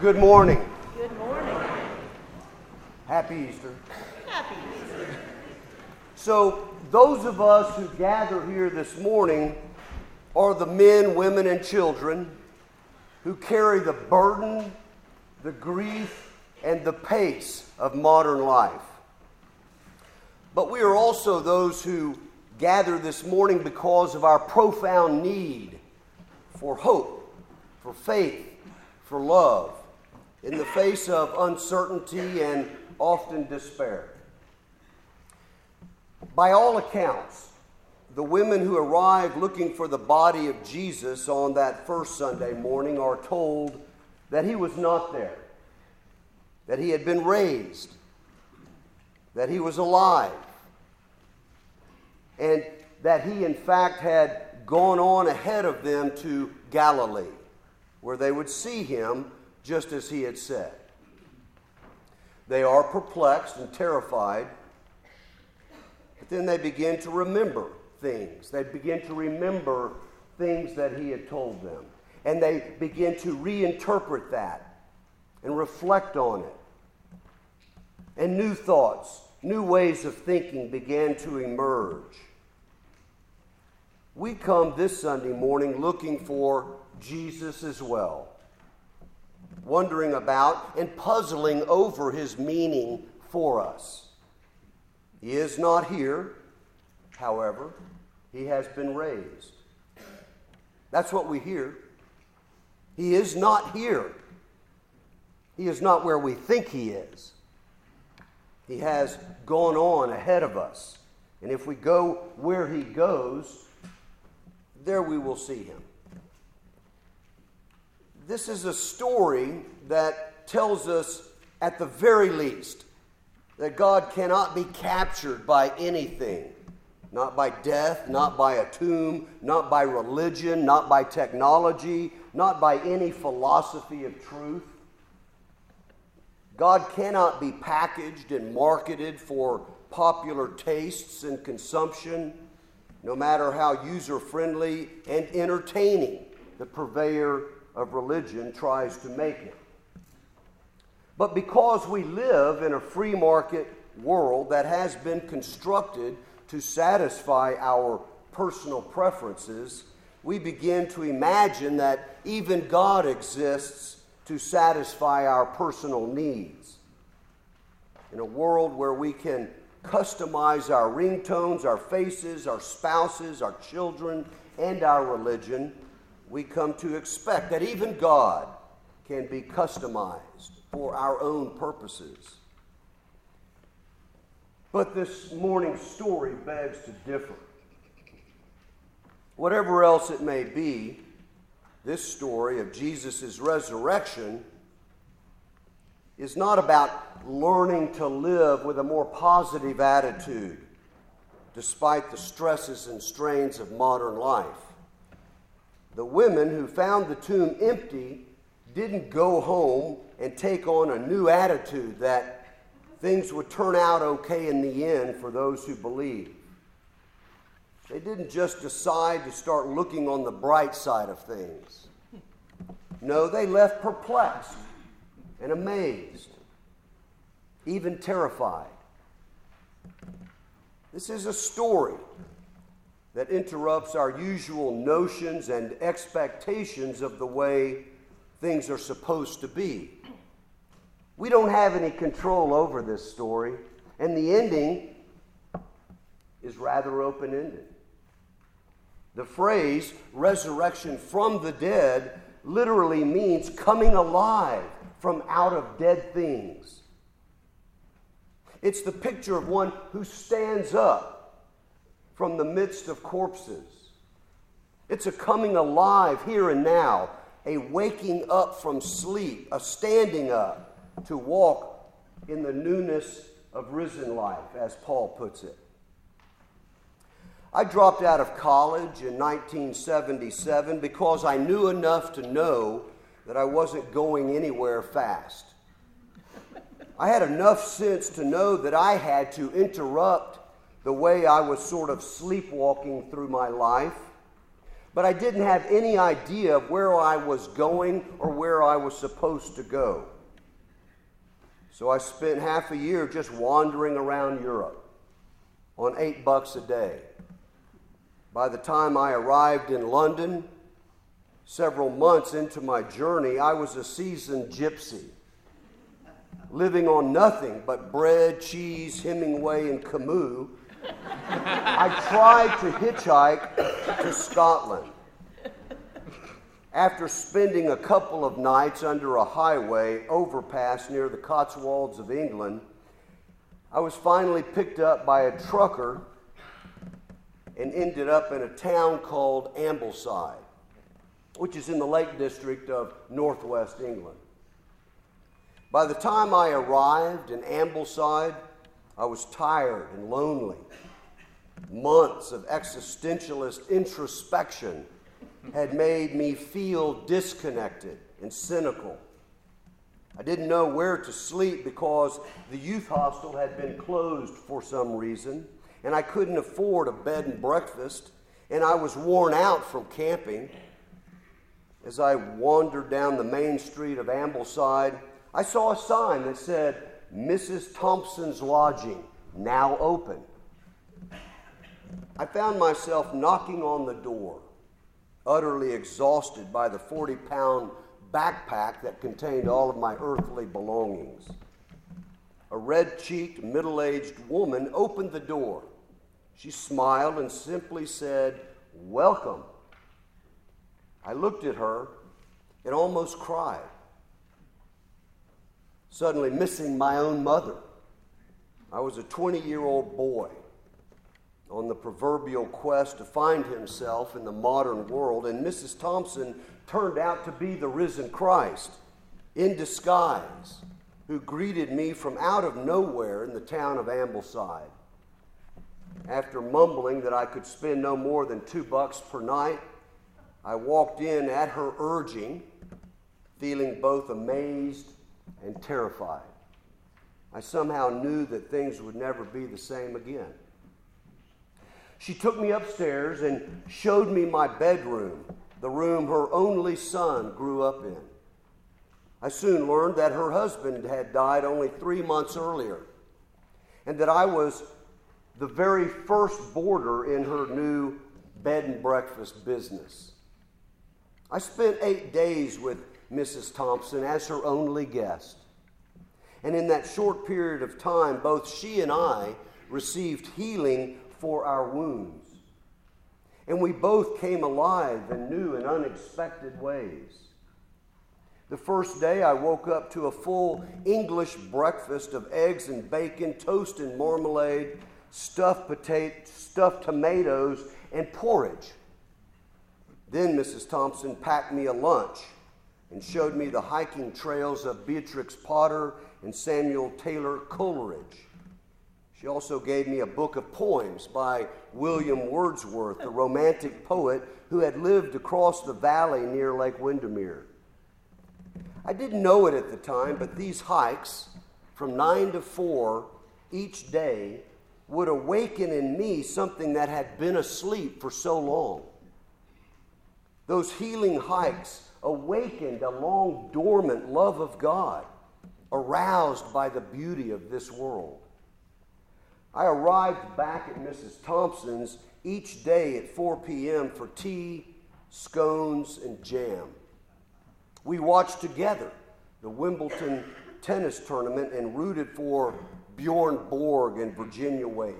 Good morning. Good morning. Happy Easter. Happy Easter. So, those of us who gather here this morning are the men, women, and children who carry the burden, the grief, and the pace of modern life. But we are also those who gather this morning because of our profound need for hope, for faith, for love in the face of uncertainty and often despair. By all accounts, the women who arrived looking for the body of Jesus on that first Sunday morning are told that he was not there, that he had been raised, that he was alive, and that he, in fact, had gone on ahead of them to Galilee, where they would see him just as he had said. They are perplexed and terrified, but then they begin to remember things. They begin to remember things that he had told them. And they begin to reinterpret that and reflect on it. And new thoughts, new ways of thinking began to emerge. We come this Sunday morning looking for Jesus as well wondering about and puzzling over his meaning for us. He is not here, however, he has been raised. That's what we hear. He is not here. He is not where we think he is. He has gone on ahead of us. And if we go where he goes, there we will see him this is a story that tells us, at the very least, that God cannot be captured by anything. Not by death, not by a tomb, not by religion, not by technology, not by any philosophy of truth. God cannot be packaged and marketed for popular tastes and consumption, no matter how user friendly and entertaining the purveyor of religion tries to make it. But because we live in a free market world that has been constructed to satisfy our personal preferences, we begin to imagine that even God exists to satisfy our personal needs. In a world where we can customize our ringtones, our faces, our spouses, our children, and our religion, we come to expect that even God can be customized for our own purposes. But this morning's story begs to differ. Whatever else it may be, this story of Jesus' resurrection is not about learning to live with a more positive attitude despite the stresses and strains of modern life. The women who found the tomb empty didn't go home and take on a new attitude that things would turn out okay in the end for those who believe. They didn't just decide to start looking on the bright side of things. No, they left perplexed and amazed, even terrified. This is a story that interrupts our usual notions and expectations of the way things are supposed to be. We don't have any control over this story, and the ending is rather open ended. The phrase resurrection from the dead literally means coming alive from out of dead things. It's the picture of one who stands up from the midst of corpses. It's a coming alive here and now, a waking up from sleep, a standing up to walk in the newness of risen life, as Paul puts it. I dropped out of college in 1977 because I knew enough to know that I wasn't going anywhere fast. I had enough sense to know that I had to interrupt the way I was sort of sleepwalking through my life, but I didn't have any idea of where I was going or where I was supposed to go. So I spent half a year just wandering around Europe on eight bucks a day. By the time I arrived in London, several months into my journey, I was a seasoned gypsy, living on nothing but bread, cheese, Hemingway, and Camus I tried to hitchhike to Scotland. After spending a couple of nights under a highway overpass near the Cotswolds of England, I was finally picked up by a trucker and ended up in a town called Ambleside, which is in the Lake District of northwest England. By the time I arrived in Ambleside, I was tired and lonely. Months of existentialist introspection had made me feel disconnected and cynical. I didn't know where to sleep because the youth hostel had been closed for some reason, and I couldn't afford a bed and breakfast, and I was worn out from camping. As I wandered down the main street of Ambleside, I saw a sign that said, Mrs. Thompson's lodging, now open. I found myself knocking on the door, utterly exhausted by the 40 pound backpack that contained all of my earthly belongings. A red cheeked, middle aged woman opened the door. She smiled and simply said, Welcome. I looked at her and almost cried suddenly missing my own mother. I was a 20 year old boy on the proverbial quest to find himself in the modern world, and Mrs. Thompson turned out to be the risen Christ in disguise, who greeted me from out of nowhere in the town of Ambleside. After mumbling that I could spend no more than two bucks per night, I walked in at her urging, feeling both amazed and terrified. I somehow knew that things would never be the same again. She took me upstairs and showed me my bedroom, the room her only son grew up in. I soon learned that her husband had died only three months earlier, and that I was the very first boarder in her new bed and breakfast business. I spent eight days with Mrs. Thompson as her only guest. And in that short period of time, both she and I received healing for our wounds. And we both came alive in new and unexpected ways. The first day, I woke up to a full English breakfast of eggs and bacon, toast and marmalade, stuffed, potato, stuffed tomatoes, and porridge. Then Mrs. Thompson packed me a lunch and showed me the hiking trails of Beatrix Potter and Samuel Taylor Coleridge. She also gave me a book of poems by William Wordsworth, the romantic poet who had lived across the valley near Lake Windermere. I didn't know it at the time, but these hikes from 9 to 4 each day would awaken in me something that had been asleep for so long. Those healing hikes awakened a long dormant love of God, aroused by the beauty of this world. I arrived back at Mrs. Thompson's each day at 4 p.m. for tea, scones, and jam. We watched together the Wimbledon tennis tournament and rooted for Bjorn Borg and Virginia Wade.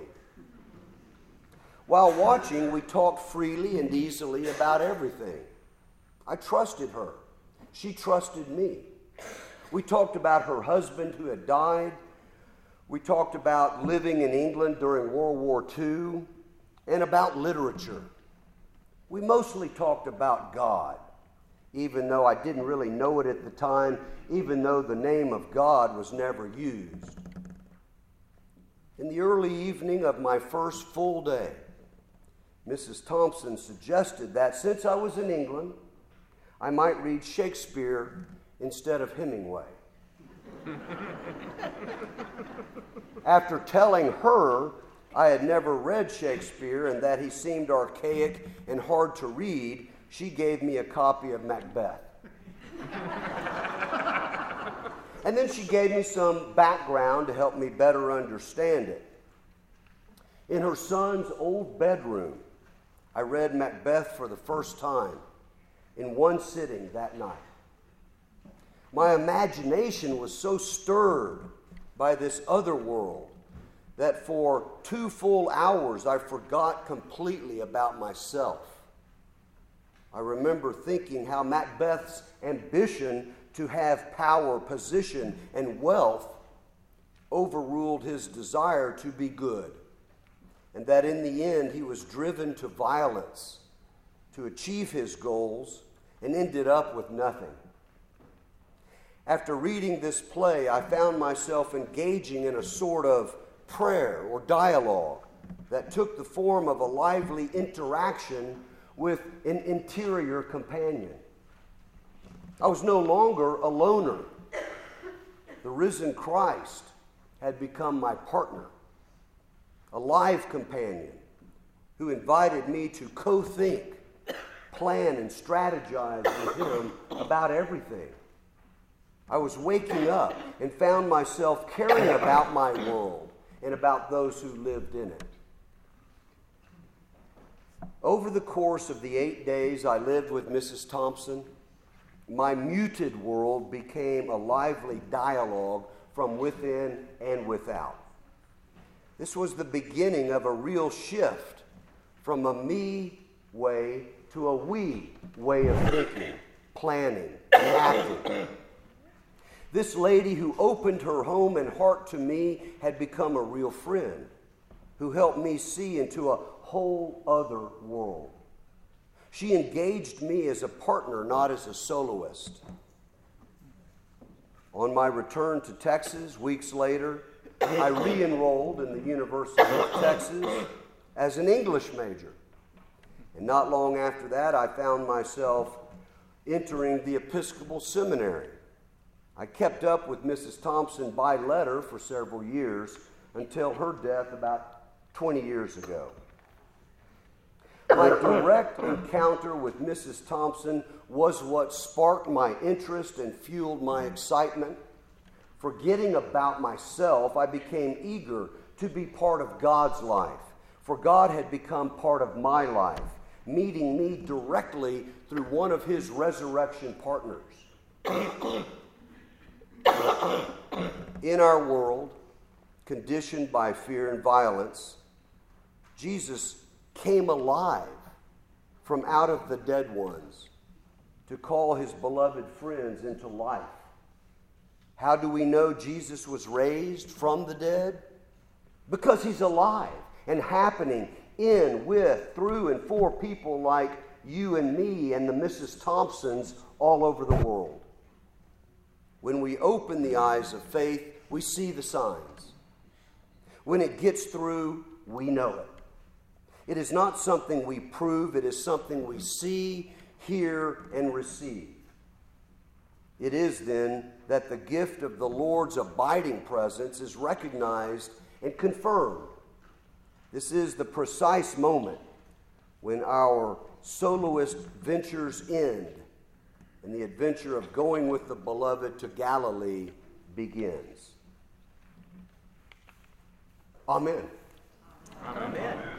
While watching, we talked freely and easily about everything. I trusted her. She trusted me. We talked about her husband who had died. We talked about living in England during World War II and about literature. We mostly talked about God, even though I didn't really know it at the time, even though the name of God was never used. In the early evening of my first full day, Mrs. Thompson suggested that since I was in England, I might read Shakespeare instead of Hemingway. After telling her I had never read Shakespeare and that he seemed archaic and hard to read, she gave me a copy of Macbeth. and then she gave me some background to help me better understand it. In her son's old bedroom, I read Macbeth for the first time in one sitting that night. My imagination was so stirred by this other world that for two full hours I forgot completely about myself. I remember thinking how Macbeth's ambition to have power, position, and wealth overruled his desire to be good, and that in the end he was driven to violence to achieve his goals and ended up with nothing. After reading this play, I found myself engaging in a sort of prayer or dialogue that took the form of a lively interaction with an interior companion. I was no longer a loner. The risen Christ had become my partner, a live companion who invited me to co think, plan, and strategize with him about everything. I was waking up and found myself caring about my world and about those who lived in it. Over the course of the eight days I lived with Mrs. Thompson, my muted world became a lively dialogue from within and without. This was the beginning of a real shift from a me way to a we way of thinking, planning, and acting. This lady who opened her home and heart to me had become a real friend who helped me see into a whole other world. She engaged me as a partner, not as a soloist. On my return to Texas weeks later, I re enrolled in the University of Texas as an English major. And not long after that, I found myself entering the Episcopal Seminary. I kept up with Mrs. Thompson by letter for several years until her death about 20 years ago. My direct encounter with Mrs. Thompson was what sparked my interest and fueled my excitement. Forgetting about myself, I became eager to be part of God's life, for God had become part of my life, meeting me directly through one of his resurrection partners. In our world, conditioned by fear and violence, Jesus came alive from out of the dead ones to call his beloved friends into life. How do we know Jesus was raised from the dead? Because he's alive and happening in, with, through, and for people like you and me and the Mrs. Thompsons all over the world. When we open the eyes of faith, we see the signs. When it gets through, we know it. It is not something we prove, it is something we see, hear, and receive. It is then that the gift of the Lord's abiding presence is recognized and confirmed. This is the precise moment when our soloist ventures end and the adventure of going with the beloved to Galilee begins. Amen. Amen.